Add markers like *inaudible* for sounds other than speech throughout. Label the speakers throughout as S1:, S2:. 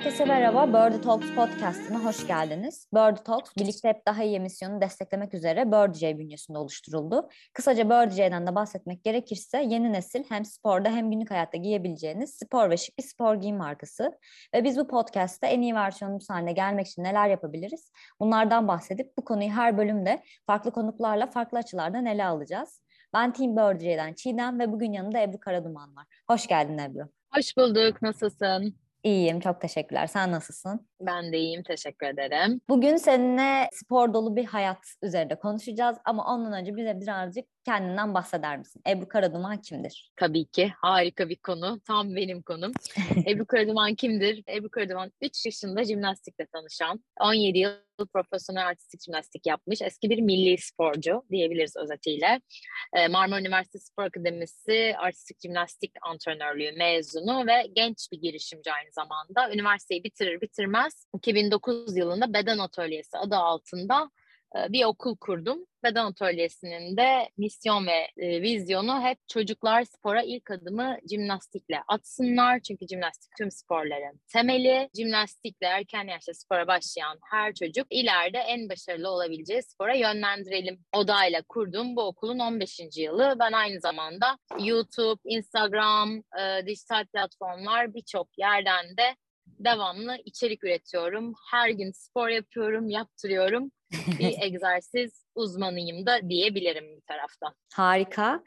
S1: Herkese merhaba. Birdie Talks podcastına hoş geldiniz. Birdie Talks, birlikte hep daha iyi misyonu desteklemek üzere Birdie bünyesinde oluşturuldu. Kısaca Birdie de bahsetmek gerekirse yeni nesil hem sporda hem günlük hayatta giyebileceğiniz spor ve şık bir spor giyim markası. Ve biz bu podcast'te en iyi versiyonumuz haline gelmek için neler yapabiliriz? Bunlardan bahsedip bu konuyu her bölümde farklı konuklarla farklı açılardan ele alacağız. Ben Team Birdie'den Çiğdem ve bugün yanımda Ebru Karaduman var. Hoş geldin Ebru.
S2: Hoş bulduk. Nasılsın?
S1: İyiyim, çok teşekkürler. Sen nasılsın?
S2: Ben de iyiyim, teşekkür ederim.
S1: Bugün seninle spor dolu bir hayat üzerinde konuşacağız ama ondan önce bize birazcık kendinden bahseder misin? Ebru Karaduman kimdir?
S2: Tabii ki, harika bir konu, tam benim konum. *laughs* Ebru Karaduman kimdir? Ebru Karaduman 3 yaşında jimnastikle tanışan, 17 yıl profesyonel artistik jimnastik yapmış. Eski bir milli sporcu diyebiliriz özetiyle. Ee, Marmara Üniversitesi Spor Akademisi artistik jimnastik antrenörlüğü mezunu ve genç bir girişimci aynı zamanda. Üniversiteyi bitirir bitirmez 2009 yılında beden atölyesi adı altında e, bir okul kurdum. Beden atölyesinin de misyon ve e, vizyonu hep çocuklar spora ilk adımı jimnastikle atsınlar. Çünkü jimnastik tüm sporların temeli. Jimnastikle erken yaşta spora başlayan her çocuk ileride en başarılı olabileceği spora yönlendirelim odayla kurduğum bu okulun 15. yılı. Ben aynı zamanda YouTube, Instagram, e, dijital platformlar birçok yerden de devamlı içerik üretiyorum. Her gün spor yapıyorum, yaptırıyorum. Bir *laughs* egzersiz uzmanıyım da diyebilirim bir taraftan.
S1: Harika.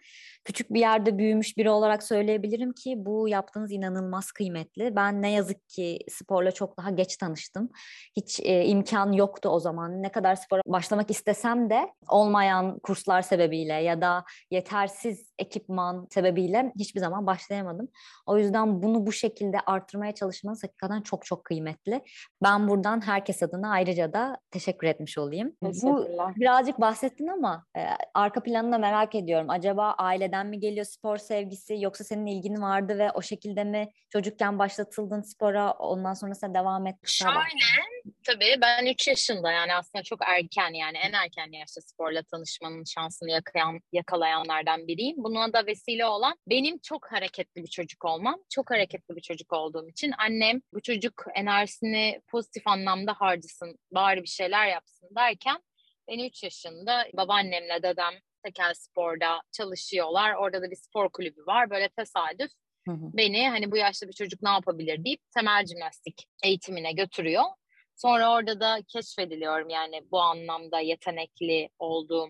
S1: Küçük bir yerde büyümüş biri olarak söyleyebilirim ki bu yaptığınız inanılmaz kıymetli. Ben ne yazık ki sporla çok daha geç tanıştım. Hiç e, imkan yoktu o zaman. Ne kadar spora başlamak istesem de olmayan kurslar sebebiyle ya da yetersiz ekipman sebebiyle hiçbir zaman başlayamadım. O yüzden bunu bu şekilde artırmaya çalışmanız hakikaten çok çok kıymetli. Ben buradan herkes adına ayrıca da teşekkür etmiş olayım. Bu birazcık bahsettin ama e, arka planını da merak ediyorum. Acaba aileden mi geliyor spor sevgisi yoksa senin ilgin vardı ve o şekilde mi çocukken başlatıldın spora ondan sonrasında devam ettin?
S2: Şöyle tabii ben 3 yaşında yani aslında çok erken yani en erken yaşta sporla tanışmanın şansını yakalayan, yakalayanlardan biriyim. Buna da vesile olan benim çok hareketli bir çocuk olmam. Çok hareketli bir çocuk olduğum için annem bu çocuk enerjisini pozitif anlamda harcasın, bari bir şeyler yapsın derken ben 3 yaşında babaannemle dedem tekel sporda çalışıyorlar. Orada da bir spor kulübü var. Böyle tesadüf hı hı. beni hani bu yaşta bir çocuk ne yapabilir deyip temel jimnastik eğitimine götürüyor. Sonra orada da keşfediliyorum yani bu anlamda yetenekli olduğum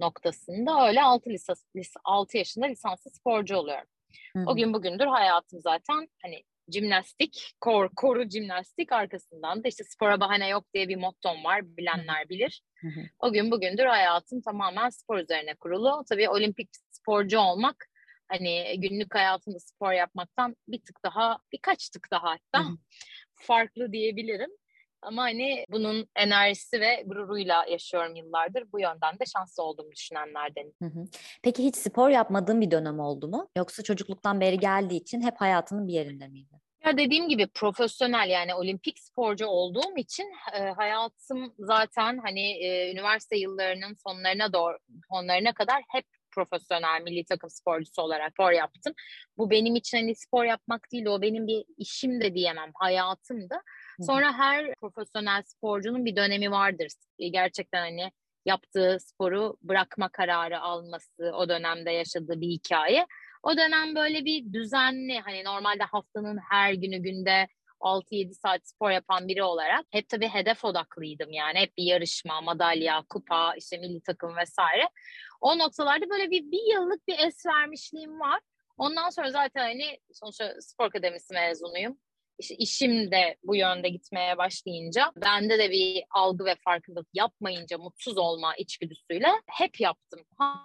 S2: noktasında öyle 6 lisans 6 yaşında lisanslı sporcu oluyorum. Hı hı. O gün bugündür hayatım zaten hani jimnastik, kor, koru jimnastik arkasından da işte spora bahane yok diye bir mottom var bilenler bilir. O gün bugündür hayatım tamamen spor üzerine kurulu. Tabii olimpik sporcu olmak hani günlük hayatımda spor yapmaktan bir tık daha birkaç tık daha hatta farklı diyebilirim. Ama hani bunun enerjisi ve gururuyla yaşıyorum yıllardır. Bu yönden de şanslı olduğumu düşünenlerdenim.
S1: Peki hiç spor yapmadığın bir dönem oldu mu? Yoksa çocukluktan beri geldiği için hep hayatının bir yerinde miydi?
S2: Ya dediğim gibi profesyonel yani olimpik sporcu olduğum için e, hayatım zaten hani e, üniversite yıllarının sonlarına doğru sonlarına kadar hep profesyonel milli takım sporcusu olarak spor yaptım. Bu benim için hani spor yapmak değil o benim bir işim de diyemem hayatımdı. Sonra her profesyonel sporcunun bir dönemi vardır. Gerçekten hani yaptığı sporu bırakma kararı alması, o dönemde yaşadığı bir hikaye. O dönem böyle bir düzenli hani normalde haftanın her günü günde 6-7 saat spor yapan biri olarak hep tabii hedef odaklıydım yani. Hep bir yarışma, madalya, kupa, işte milli takım vesaire. O noktalarda böyle bir, bir yıllık bir es vermişliğim var. Ondan sonra zaten hani sonuçta spor akademisi mezunuyum işim de bu yönde gitmeye başlayınca bende de bir algı ve farkındalık yapmayınca mutsuz olma içgüdüsüyle hep yaptım.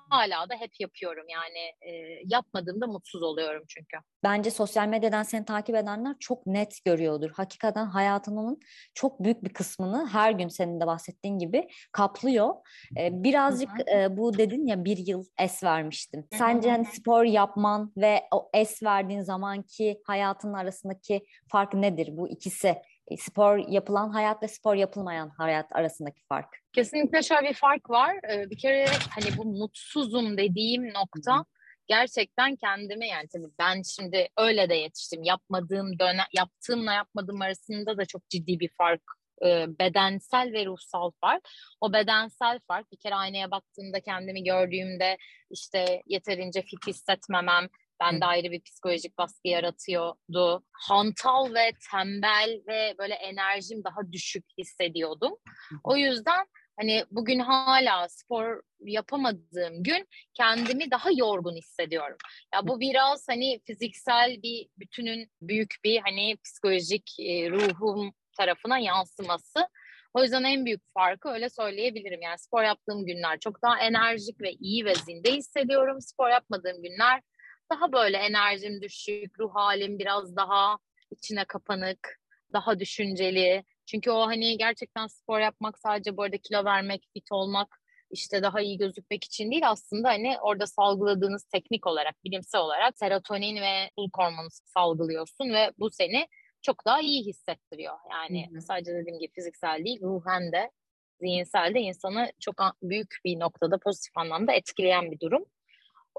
S2: Hala da hep yapıyorum yani e, yapmadığımda mutsuz oluyorum çünkü.
S1: Bence sosyal medyadan seni takip edenler çok net görüyordur. Hakikaten hayatının çok büyük bir kısmını her gün senin de bahsettiğin gibi kaplıyor. Ee, birazcık e, bu dedin ya bir yıl es vermiştim. Sence hani spor yapman ve o es verdiğin zamanki hayatın arasındaki fark nedir bu ikisi? E, spor yapılan hayat ve spor yapılmayan hayat arasındaki fark.
S2: Kesinlikle şöyle bir fark var. Ee, bir kere hani bu mutsuzum dediğim nokta gerçekten kendime yani tabii ben şimdi öyle de yetiştim. Yapmadığım dönem, yaptığımla yapmadığım arasında da çok ciddi bir fark e, bedensel ve ruhsal fark. O bedensel fark bir kere aynaya baktığımda kendimi gördüğümde işte yeterince fit hissetmemem, bende ayrı bir psikolojik baskı yaratıyordu. Hantal ve tembel ve böyle enerjim daha düşük hissediyordum. O yüzden hani bugün hala spor yapamadığım gün kendimi daha yorgun hissediyorum. Ya bu biraz hani fiziksel bir bütünün büyük bir hani psikolojik e, ruhum tarafına yansıması. O yüzden en büyük farkı öyle söyleyebilirim. Yani spor yaptığım günler çok daha enerjik ve iyi ve zinde hissediyorum. Spor yapmadığım günler daha böyle enerjim düşük, ruh halim biraz daha içine kapanık, daha düşünceli. Çünkü o hani gerçekten spor yapmak sadece bu arada kilo vermek, fit olmak, işte daha iyi gözükmek için değil aslında hani orada salgıladığınız teknik olarak, bilimsel olarak serotonin ve mutluluk hormonu salgılıyorsun ve bu seni çok daha iyi hissettiriyor. Yani Hı-hı. sadece dediğim gibi fiziksel değil, ruhen de zihinsel de insanı çok büyük bir noktada pozitif anlamda etkileyen bir durum.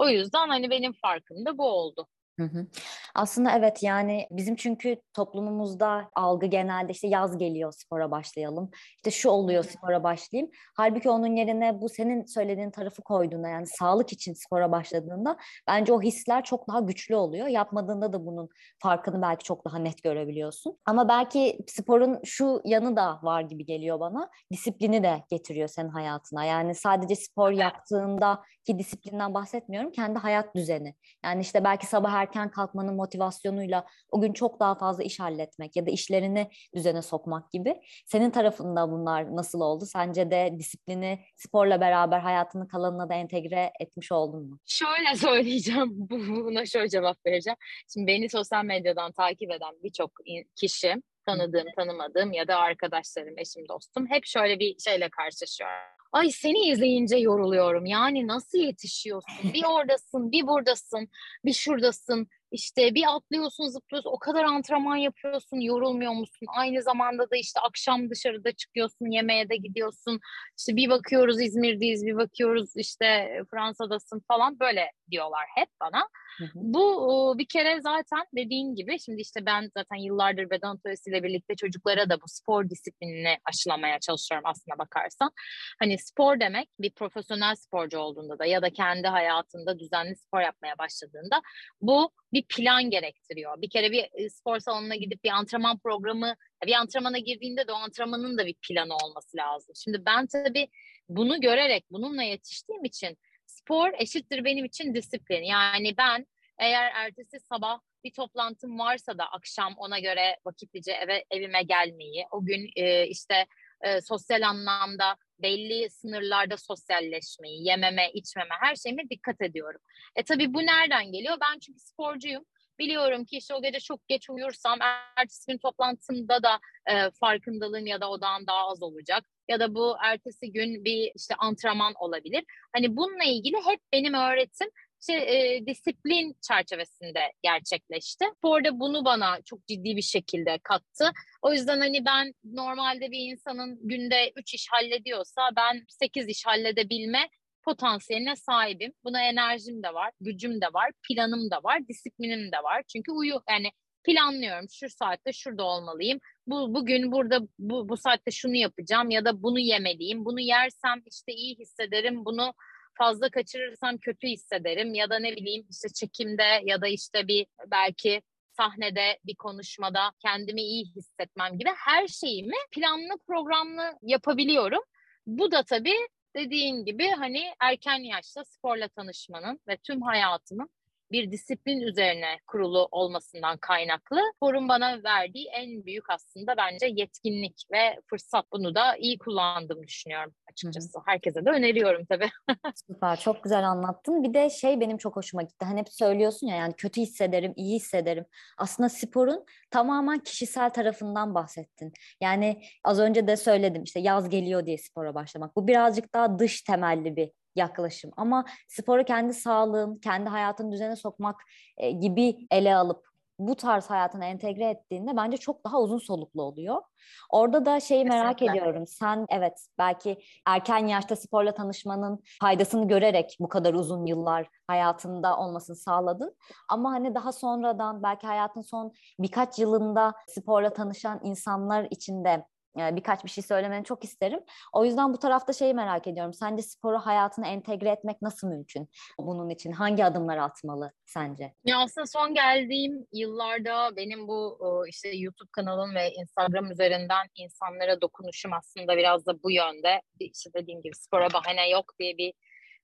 S2: O yüzden hani benim farkım da bu oldu.
S1: Hı hı. Aslında evet yani bizim çünkü toplumumuzda algı genelde işte yaz geliyor spora başlayalım. İşte şu oluyor spora başlayayım. Halbuki onun yerine bu senin söylediğin tarafı koyduğunda yani sağlık için spora başladığında bence o hisler çok daha güçlü oluyor. Yapmadığında da bunun farkını belki çok daha net görebiliyorsun. Ama belki sporun şu yanı da var gibi geliyor bana. Disiplini de getiriyor senin hayatına. Yani sadece spor yaptığında ki disiplinden bahsetmiyorum. Kendi hayat düzeni. Yani işte belki sabah erken kalkmanın motivasyonuyla o gün çok daha fazla iş halletmek ya da işlerini düzene sokmak gibi. Senin tarafında bunlar nasıl oldu? Sence de disiplini sporla beraber hayatının kalanına da entegre etmiş oldun mu?
S2: Şöyle *laughs* söyleyeceğim. Buna şöyle cevap vereceğim. Şimdi beni sosyal medyadan takip eden birçok kişi tanıdığım, tanımadığım ya da arkadaşlarım, eşim, dostum hep şöyle bir şeyle karşılaşıyor. Ay seni izleyince yoruluyorum. Yani nasıl yetişiyorsun? Bir oradasın, bir buradasın, bir şuradasın. İşte bir atlıyorsun, zıplıyorsun. O kadar antrenman yapıyorsun, yorulmuyor musun? Aynı zamanda da işte akşam dışarıda çıkıyorsun, yemeğe de gidiyorsun. İşte bir bakıyoruz İzmir'deyiz, bir bakıyoruz işte Fransa'dasın falan böyle diyorlar hep bana. Bu bir kere zaten dediğin gibi şimdi işte ben zaten yıllardır beden ile birlikte çocuklara da bu spor disiplinini aşılamaya çalışıyorum aslına bakarsan. Hani spor demek bir profesyonel sporcu olduğunda da ya da kendi hayatında düzenli spor yapmaya başladığında bu bir plan gerektiriyor. Bir kere bir spor salonuna gidip bir antrenman programı, bir antrenmana girdiğinde de o antrenmanın da bir planı olması lazım. Şimdi ben tabii bunu görerek, bununla yetiştiğim için spor eşittir benim için disiplin. Yani ben eğer ertesi sabah bir toplantım varsa da akşam ona göre vakitlice eve evime gelmeyi, o gün e, işte e, sosyal anlamda belli sınırlarda sosyalleşmeyi, yememe, içmeme, her şeyime dikkat ediyorum. E tabii bu nereden geliyor? Ben çünkü sporcuyum. Biliyorum ki işte o gece çok geç uyursam ertesi gün toplantımda da e, farkındalığım ya da odağım daha az olacak. Ya da bu ertesi gün bir işte antrenman olabilir. Hani bununla ilgili hep benim öğretim şey, e, disiplin çerçevesinde gerçekleşti. Sporda bunu bana çok ciddi bir şekilde kattı. O yüzden hani ben normalde bir insanın günde 3 iş hallediyorsa ben 8 iş halledebilme potansiyeline sahibim. Buna enerjim de var, gücüm de var, planım da var, disiplinim de var. Çünkü uyu yani planlıyorum. Şu saatte şurada olmalıyım. Bu bugün burada bu bu saatte şunu yapacağım ya da bunu yemeliyim. Bunu yersem işte iyi hissederim. Bunu fazla kaçırırsam kötü hissederim ya da ne bileyim işte çekimde ya da işte bir belki sahnede bir konuşmada kendimi iyi hissetmem gibi her şeyimi planlı programlı yapabiliyorum. Bu da tabii dediğin gibi hani erken yaşta sporla tanışmanın ve tüm hayatımın bir disiplin üzerine kurulu olmasından kaynaklı forum bana verdiği en büyük aslında bence yetkinlik ve fırsat. Bunu da iyi kullandığımı düşünüyorum açıkçası. Hı-hı. Herkese de öneriyorum tabii. *laughs*
S1: Süper, çok güzel anlattın. Bir de şey benim çok hoşuma gitti. Hani hep söylüyorsun ya yani kötü hissederim, iyi hissederim. Aslında sporun tamamen kişisel tarafından bahsettin. Yani az önce de söyledim işte yaz geliyor diye spora başlamak. Bu birazcık daha dış temelli bir yaklaşım. Ama sporu kendi sağlığın, kendi hayatın düzene sokmak e, gibi ele alıp bu tarz hayatına entegre ettiğinde bence çok daha uzun soluklu oluyor. Orada da şeyi merak Kesinlikle. ediyorum. Sen evet belki erken yaşta sporla tanışmanın faydasını görerek bu kadar uzun yıllar hayatında olmasını sağladın. Ama hani daha sonradan belki hayatın son birkaç yılında sporla tanışan insanlar için de birkaç bir şey söylemeni çok isterim. O yüzden bu tarafta şeyi merak ediyorum. Sence sporu hayatına entegre etmek nasıl mümkün? Bunun için hangi adımlar atmalı sence?
S2: Ya aslında son geldiğim yıllarda benim bu işte YouTube kanalım ve Instagram üzerinden insanlara dokunuşum aslında biraz da bu yönde. İşte dediğim gibi spora bahane yok diye bir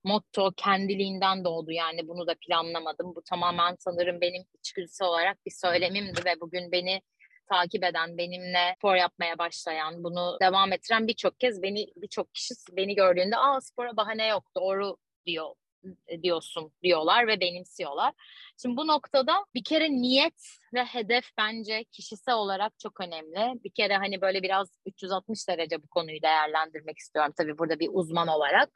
S2: motto kendiliğinden doğdu yani bunu da planlamadım. Bu tamamen sanırım benim içgüdüsel olarak bir söylemimdi ve bugün beni takip eden, benimle spor yapmaya başlayan, bunu devam ettiren birçok kez beni birçok kişi beni gördüğünde aa spora bahane yok doğru diyor diyorsun diyorlar ve benimsiyorlar. Şimdi bu noktada bir kere niyet ve hedef bence kişisel olarak çok önemli. Bir kere hani böyle biraz 360 derece bu konuyu değerlendirmek istiyorum tabii burada bir uzman olarak.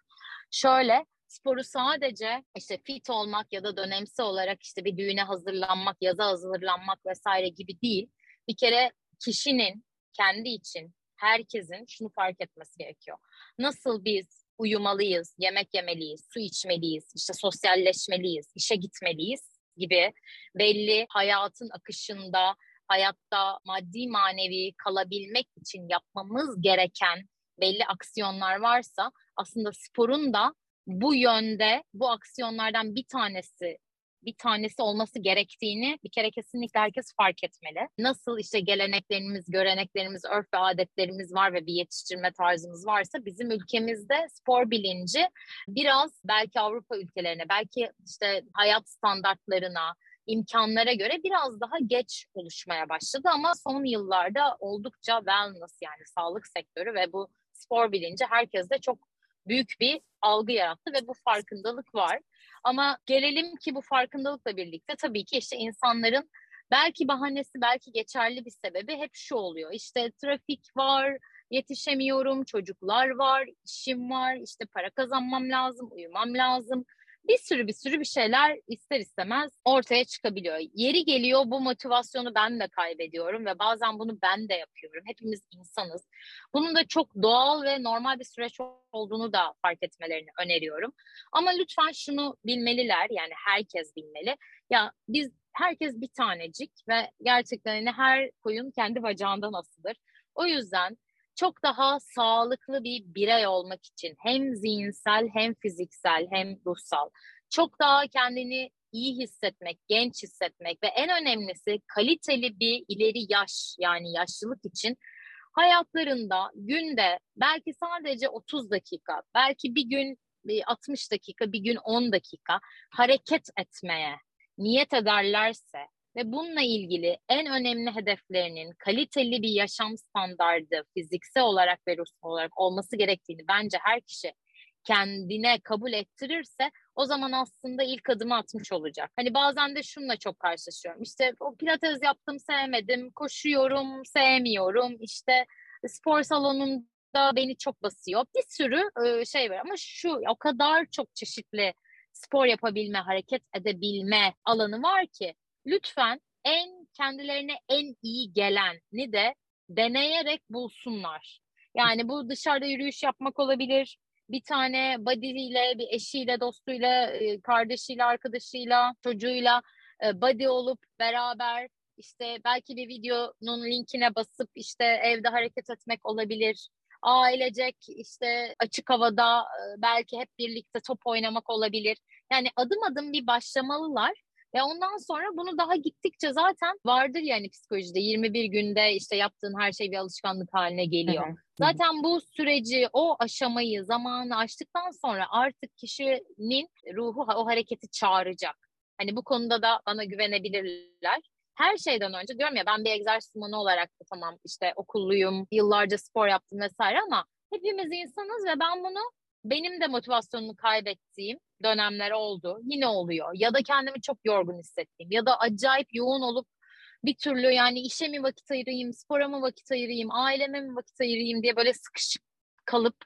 S2: Şöyle sporu sadece işte fit olmak ya da dönemsel olarak işte bir düğüne hazırlanmak, yaza hazırlanmak vesaire gibi değil bir kere kişinin kendi için herkesin şunu fark etmesi gerekiyor. Nasıl biz uyumalıyız, yemek yemeliyiz, su içmeliyiz, işte sosyalleşmeliyiz, işe gitmeliyiz gibi belli hayatın akışında hayatta maddi manevi kalabilmek için yapmamız gereken belli aksiyonlar varsa aslında sporun da bu yönde bu aksiyonlardan bir tanesi bir tanesi olması gerektiğini bir kere kesinlikle herkes fark etmeli. Nasıl işte geleneklerimiz, göreneklerimiz, örf ve adetlerimiz var ve bir yetiştirme tarzımız varsa bizim ülkemizde spor bilinci biraz belki Avrupa ülkelerine, belki işte hayat standartlarına, imkanlara göre biraz daha geç oluşmaya başladı ama son yıllarda oldukça wellness yani sağlık sektörü ve bu spor bilinci herkeste çok büyük bir algı yarattı ve bu farkındalık var. Ama gelelim ki bu farkındalıkla birlikte tabii ki işte insanların belki bahanesi belki geçerli bir sebebi hep şu oluyor. İşte trafik var, yetişemiyorum, çocuklar var, işim var, işte para kazanmam lazım, uyumam lazım bir sürü bir sürü bir şeyler ister istemez ortaya çıkabiliyor. Yeri geliyor bu motivasyonu ben de kaybediyorum ve bazen bunu ben de yapıyorum. Hepimiz insanız. Bunun da çok doğal ve normal bir süreç olduğunu da fark etmelerini öneriyorum. Ama lütfen şunu bilmeliler yani herkes bilmeli. Ya biz herkes bir tanecik ve gerçekten hani her koyun kendi bacağından asılır. O yüzden çok daha sağlıklı bir birey olmak için hem zihinsel hem fiziksel hem ruhsal çok daha kendini iyi hissetmek, genç hissetmek ve en önemlisi kaliteli bir ileri yaş yani yaşlılık için hayatlarında günde belki sadece 30 dakika, belki bir gün 60 dakika, bir gün 10 dakika hareket etmeye niyet ederlerse ve bununla ilgili en önemli hedeflerinin kaliteli bir yaşam standardı fiziksel olarak ve ruhsal olarak olması gerektiğini bence her kişi kendine kabul ettirirse o zaman aslında ilk adımı atmış olacak. Hani bazen de şununla çok karşılaşıyorum. İşte o pilates yaptım sevmedim, koşuyorum sevmiyorum, işte spor salonunda beni çok basıyor. Bir sürü şey var ama şu o kadar çok çeşitli spor yapabilme, hareket edebilme alanı var ki lütfen en kendilerine en iyi geleni de deneyerek bulsunlar. Yani bu dışarıda yürüyüş yapmak olabilir. Bir tane buddy'yle, bir eşiyle, dostuyla, e, kardeşiyle, arkadaşıyla, çocuğuyla e, buddy olup beraber işte belki bir videonun linkine basıp işte evde hareket etmek olabilir. Ailecek işte açık havada e, belki hep birlikte top oynamak olabilir. Yani adım adım bir başlamalılar ve ondan sonra bunu daha gittikçe zaten vardır yani psikolojide 21 günde işte yaptığın her şey bir alışkanlık haline geliyor. Zaten bu süreci, o aşamayı, zamanı aştıktan sonra artık kişinin ruhu o hareketi çağıracak. Hani bu konuda da bana güvenebilirler. Her şeyden önce diyorum ya ben bir egzersiz uzmanı olarak da tamam işte okulluyum, yıllarca spor yaptım vesaire ama hepimiz insanız ve ben bunu benim de motivasyonumu kaybettiğim dönemler oldu. Yine oluyor. Ya da kendimi çok yorgun hissettiğim ya da acayip yoğun olup bir türlü yani işe mi vakit ayırayım, spora mı vakit ayırayım, aileme mi vakit ayırayım diye böyle sıkışık kalıp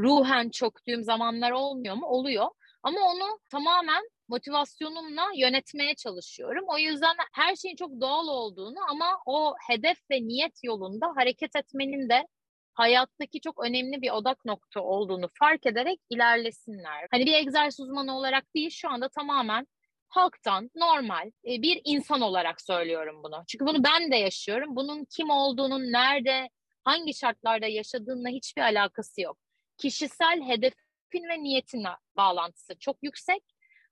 S2: ruhen çöktüğüm zamanlar olmuyor mu? Oluyor. Ama onu tamamen motivasyonumla yönetmeye çalışıyorum. O yüzden her şeyin çok doğal olduğunu ama o hedef ve niyet yolunda hareket etmenin de hayattaki çok önemli bir odak nokta olduğunu fark ederek ilerlesinler. Hani bir egzersiz uzmanı olarak değil şu anda tamamen halktan normal e, bir insan olarak söylüyorum bunu. Çünkü bunu ben de yaşıyorum. Bunun kim olduğunun nerede, hangi şartlarda yaşadığınla hiçbir alakası yok. Kişisel hedefin ve niyetin bağlantısı çok yüksek.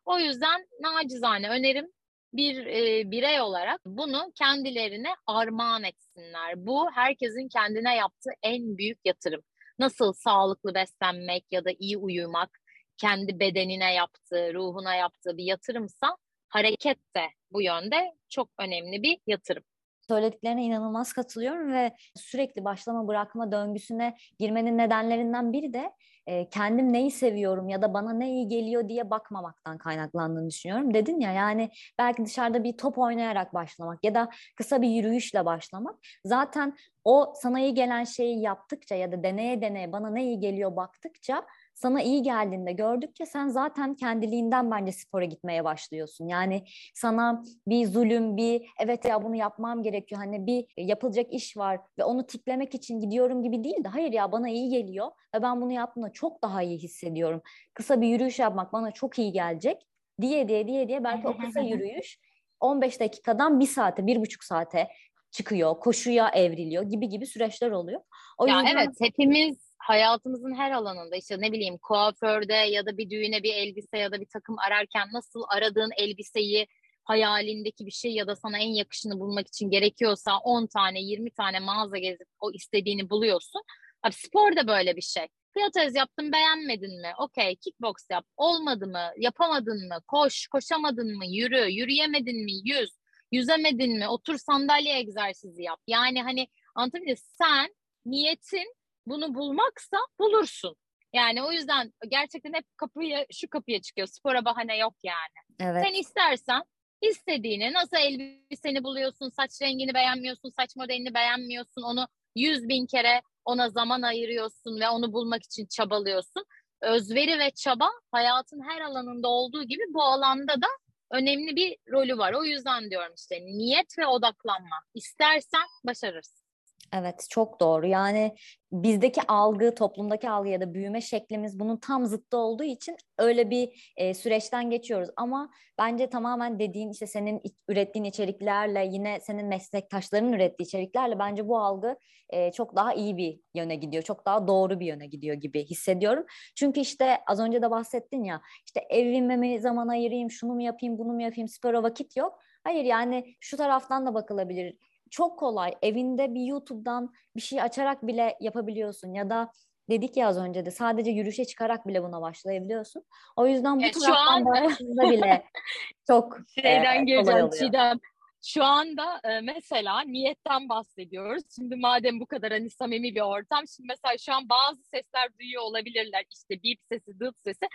S2: O yüzden nacizane önerim bir e, birey olarak bunu kendilerine armağan etsinler. Bu herkesin kendine yaptığı en büyük yatırım. Nasıl sağlıklı beslenmek ya da iyi uyumak kendi bedenine yaptığı, ruhuna yaptığı bir yatırımsa hareket de bu yönde çok önemli bir yatırım
S1: söylediklerine inanılmaz katılıyorum ve sürekli başlama bırakma döngüsüne girmenin nedenlerinden biri de e, kendim neyi seviyorum ya da bana ne iyi geliyor diye bakmamaktan kaynaklandığını düşünüyorum. Dedin ya yani belki dışarıda bir top oynayarak başlamak ya da kısa bir yürüyüşle başlamak zaten o sana iyi gelen şeyi yaptıkça ya da deneye deneye bana ne iyi geliyor baktıkça sana iyi geldiğinde gördükçe sen zaten kendiliğinden bence spora gitmeye başlıyorsun. Yani sana bir zulüm, bir evet ya bunu yapmam gerekiyor. Hani bir yapılacak iş var ve onu tiklemek için gidiyorum gibi değil de hayır ya bana iyi geliyor ve ben bunu yaptığımda çok daha iyi hissediyorum. Kısa bir yürüyüş yapmak bana çok iyi gelecek diye diye diye diye belki o kısa *laughs* yürüyüş 15 dakikadan bir saate, bir buçuk saate çıkıyor, koşuya evriliyor gibi gibi süreçler oluyor.
S2: O ya yüzden... evet hepimiz hayatımızın her alanında işte ne bileyim kuaförde ya da bir düğüne bir elbise ya da bir takım ararken nasıl aradığın elbiseyi hayalindeki bir şey ya da sana en yakışını bulmak için gerekiyorsa 10 tane 20 tane mağaza gezip o istediğini buluyorsun. Abi spor da böyle bir şey. Pilates yaptın beğenmedin mi? Okey kickbox yap. Olmadı mı? Yapamadın mı? Koş. Koşamadın mı? Yürü. Yürüyemedin mi? Yüz. Yüzemedin mi? Otur sandalye egzersizi yap. Yani hani anlatabiliyor Sen niyetin bunu bulmaksa bulursun. Yani o yüzden gerçekten hep kapıya şu kapıya çıkıyor. Spora bahane yok yani. Evet. Sen istersen istediğini nasıl elbiseni buluyorsun, saç rengini beğenmiyorsun, saç modelini beğenmiyorsun, onu yüz bin kere ona zaman ayırıyorsun ve onu bulmak için çabalıyorsun. Özveri ve çaba hayatın her alanında olduğu gibi bu alanda da önemli bir rolü var. O yüzden diyorum işte niyet ve odaklanma. İstersen başarırsın.
S1: Evet çok doğru. Yani bizdeki algı, toplumdaki algı ya da büyüme şeklimiz bunun tam zıttı olduğu için öyle bir e, süreçten geçiyoruz. Ama bence tamamen dediğin işte senin ürettiğin içeriklerle yine senin meslektaşlarının ürettiği içeriklerle bence bu algı e, çok daha iyi bir yöne gidiyor. Çok daha doğru bir yöne gidiyor gibi hissediyorum. Çünkü işte az önce de bahsettin ya işte evime mi zaman ayırayım, şunu mu yapayım, bunu mu yapayım, spora vakit yok. Hayır yani şu taraftan da bakılabilir çok kolay. Evinde bir YouTube'dan bir şey açarak bile yapabiliyorsun ya da dedik ya az önce de sadece yürüyüşe çıkarak bile buna başlayabiliyorsun. O yüzden bu evet, taraftan an... bile *laughs* çok
S2: şeyden e, geleceğim Çiğdem. Şu anda e, mesela niyetten bahsediyoruz. Şimdi madem bu kadar hani samimi bir ortam. Şimdi mesela şu an bazı sesler duyuyor olabilirler. İşte bip sesi, dıt sesi.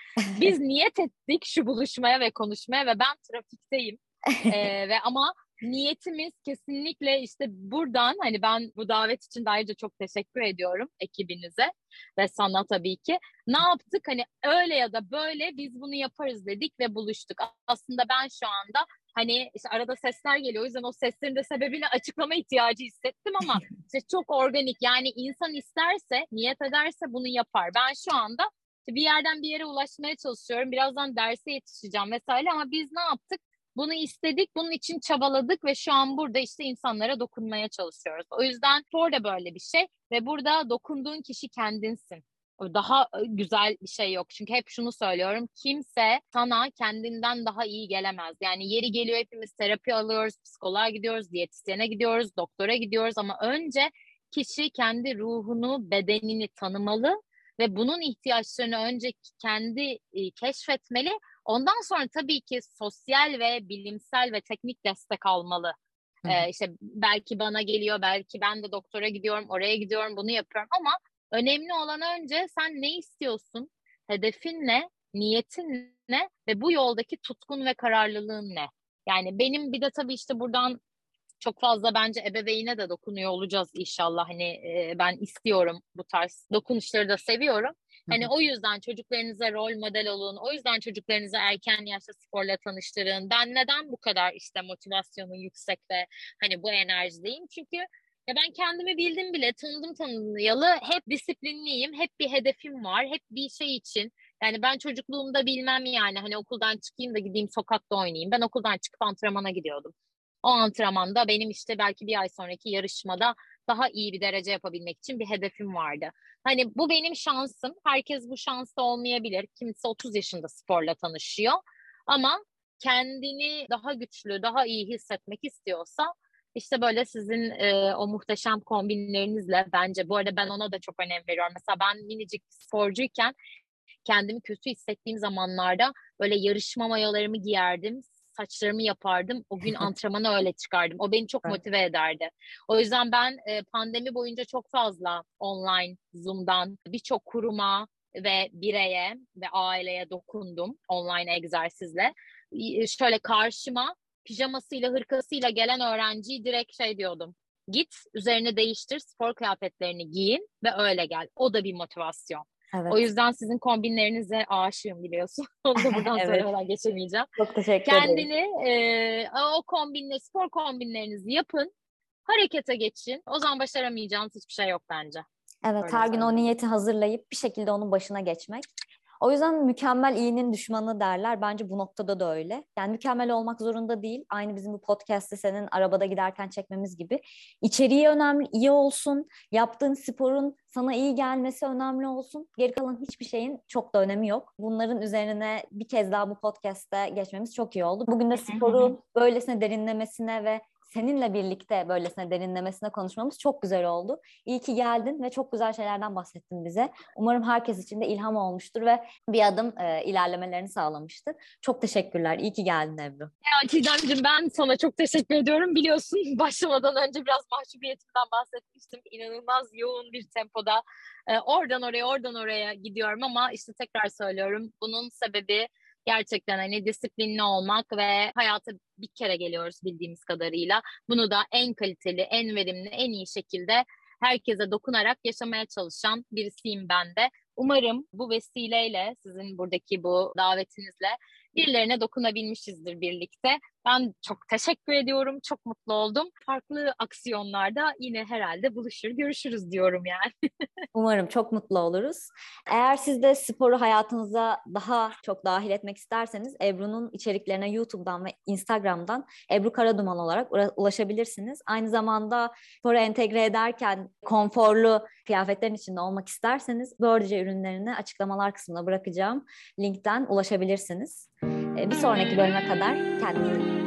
S2: Biz *laughs* niyet ettik şu buluşmaya ve konuşmaya ve ben trafikteyim. *laughs* e, ve ama niyetimiz kesinlikle işte buradan hani ben bu davet için de ayrıca çok teşekkür ediyorum ekibinize ve sana tabii ki. Ne yaptık hani öyle ya da böyle biz bunu yaparız dedik ve buluştuk. Aslında ben şu anda hani işte arada sesler geliyor o yüzden o seslerin de sebebini açıklama ihtiyacı hissettim ama *laughs* işte çok organik yani insan isterse niyet ederse bunu yapar. Ben şu anda bir yerden bir yere ulaşmaya çalışıyorum. Birazdan derse yetişeceğim vesaire ama biz ne yaptık? Bunu istedik, bunun için çabaladık ve şu an burada işte insanlara dokunmaya çalışıyoruz. O yüzden spor da böyle bir şey ve burada dokunduğun kişi kendinsin. Daha e, güzel bir şey yok. Çünkü hep şunu söylüyorum. Kimse sana kendinden daha iyi gelemez. Yani yeri geliyor hepimiz terapi alıyoruz, psikoloğa gidiyoruz, diyetisyene gidiyoruz, doktora gidiyoruz ama önce kişi kendi ruhunu, bedenini tanımalı ve bunun ihtiyaçlarını önce kendi e, keşfetmeli. Ondan sonra tabii ki sosyal ve bilimsel ve teknik destek almalı. Ee, işte belki bana geliyor, belki ben de doktora gidiyorum, oraya gidiyorum, bunu yapıyorum ama önemli olan önce sen ne istiyorsun, hedefin ne, niyetin ne ve bu yoldaki tutkun ve kararlılığın ne? Yani benim bir de tabii işte buradan çok fazla bence ebeveyne de dokunuyor olacağız inşallah. Hani e, ben istiyorum bu tarz dokunuşları da seviyorum. Hani o yüzden çocuklarınıza rol model olun. O yüzden çocuklarınızı erken yaşta sporla tanıştırın. Ben neden bu kadar işte motivasyonum yüksek ve hani bu enerjideyim? Çünkü ya ben kendimi bildim bile, tanıdım tanıyalı. Hep disiplinliyim, hep bir hedefim var, hep bir şey için. Yani ben çocukluğumda bilmem yani hani okuldan çıkayım da gideyim sokakta oynayayım. Ben okuldan çıkıp antrenmana gidiyordum. O antrenmanda benim işte belki bir ay sonraki yarışmada daha iyi bir derece yapabilmek için bir hedefim vardı. Hani bu benim şansım. Herkes bu şansta olmayabilir. Kimisi 30 yaşında sporla tanışıyor. Ama kendini daha güçlü, daha iyi hissetmek istiyorsa işte böyle sizin e, o muhteşem kombinlerinizle bence bu arada ben ona da çok önem veriyorum. Mesela ben minicik sporcuyken kendimi kötü hissettiğim zamanlarda böyle yarışma mayolarımı giyerdim saçlarımı yapardım. O gün *laughs* antrenmana öyle çıkardım. O beni çok motive ederdi. O yüzden ben e, pandemi boyunca çok fazla online, Zoom'dan birçok kuruma ve bireye ve aileye dokundum online egzersizle. Şöyle karşıma pijamasıyla, hırkasıyla gelen öğrenciyi direkt şey diyordum. Git, üzerine değiştir, spor kıyafetlerini giyin ve öyle gel. O da bir motivasyon. Evet. O yüzden sizin kombinlerinize aşığım biliyorsun. *laughs* Onu da *laughs* buradan evet. söylemeden geçemeyeceğim.
S1: Çok teşekkür
S2: Kendini, ederim. Kendini e, o kombinle, spor kombinlerinizi yapın. Harekete geçin. O zaman başaramayacağınız hiçbir şey yok bence.
S1: Evet Öyle her gün o niyeti hazırlayıp bir şekilde onun başına geçmek. O yüzden mükemmel iyinin düşmanı derler. Bence bu noktada da öyle. Yani mükemmel olmak zorunda değil. Aynı bizim bu podcast'te senin arabada giderken çekmemiz gibi. İçeriği önemli, iyi olsun. Yaptığın sporun sana iyi gelmesi önemli olsun. Geri kalan hiçbir şeyin çok da önemi yok. Bunların üzerine bir kez daha bu podcast'te geçmemiz çok iyi oldu. Bugün de sporun böylesine derinlemesine ve seninle birlikte böylesine derinlemesine konuşmamız çok güzel oldu. İyi ki geldin ve çok güzel şeylerden bahsettin bize. Umarım herkes için de ilham olmuştur ve bir adım e, ilerlemelerini sağlamıştır. Çok teşekkürler. İyi ki geldin Ebru.
S2: Ya Çiğdemciğim ben sana çok teşekkür ediyorum. Biliyorsun *laughs* başlamadan önce biraz mahcubiyetimden bahsetmiştim. İnanılmaz yoğun bir tempoda e, oradan oraya oradan oraya gidiyorum ama işte tekrar söylüyorum bunun sebebi gerçekten hani disiplinli olmak ve hayata bir kere geliyoruz bildiğimiz kadarıyla. Bunu da en kaliteli, en verimli, en iyi şekilde herkese dokunarak yaşamaya çalışan birisiyim ben de. Umarım bu vesileyle sizin buradaki bu davetinizle birilerine dokunabilmişizdir birlikte. Ben çok teşekkür ediyorum. Çok mutlu oldum. Farklı aksiyonlarda yine herhalde buluşur, görüşürüz diyorum yani. *laughs*
S1: Umarım çok mutlu oluruz. Eğer siz de sporu hayatınıza daha çok dahil etmek isterseniz Ebru'nun içeriklerine YouTube'dan ve Instagram'dan Ebru Karaduman olarak ulaşabilirsiniz. Aynı zamanda sporu entegre ederken konforlu kıyafetlerin içinde olmak isterseniz Börce ürünlerini açıklamalar kısmına bırakacağım linkten ulaşabilirsiniz. Bir sonraki bölüme kadar kendinize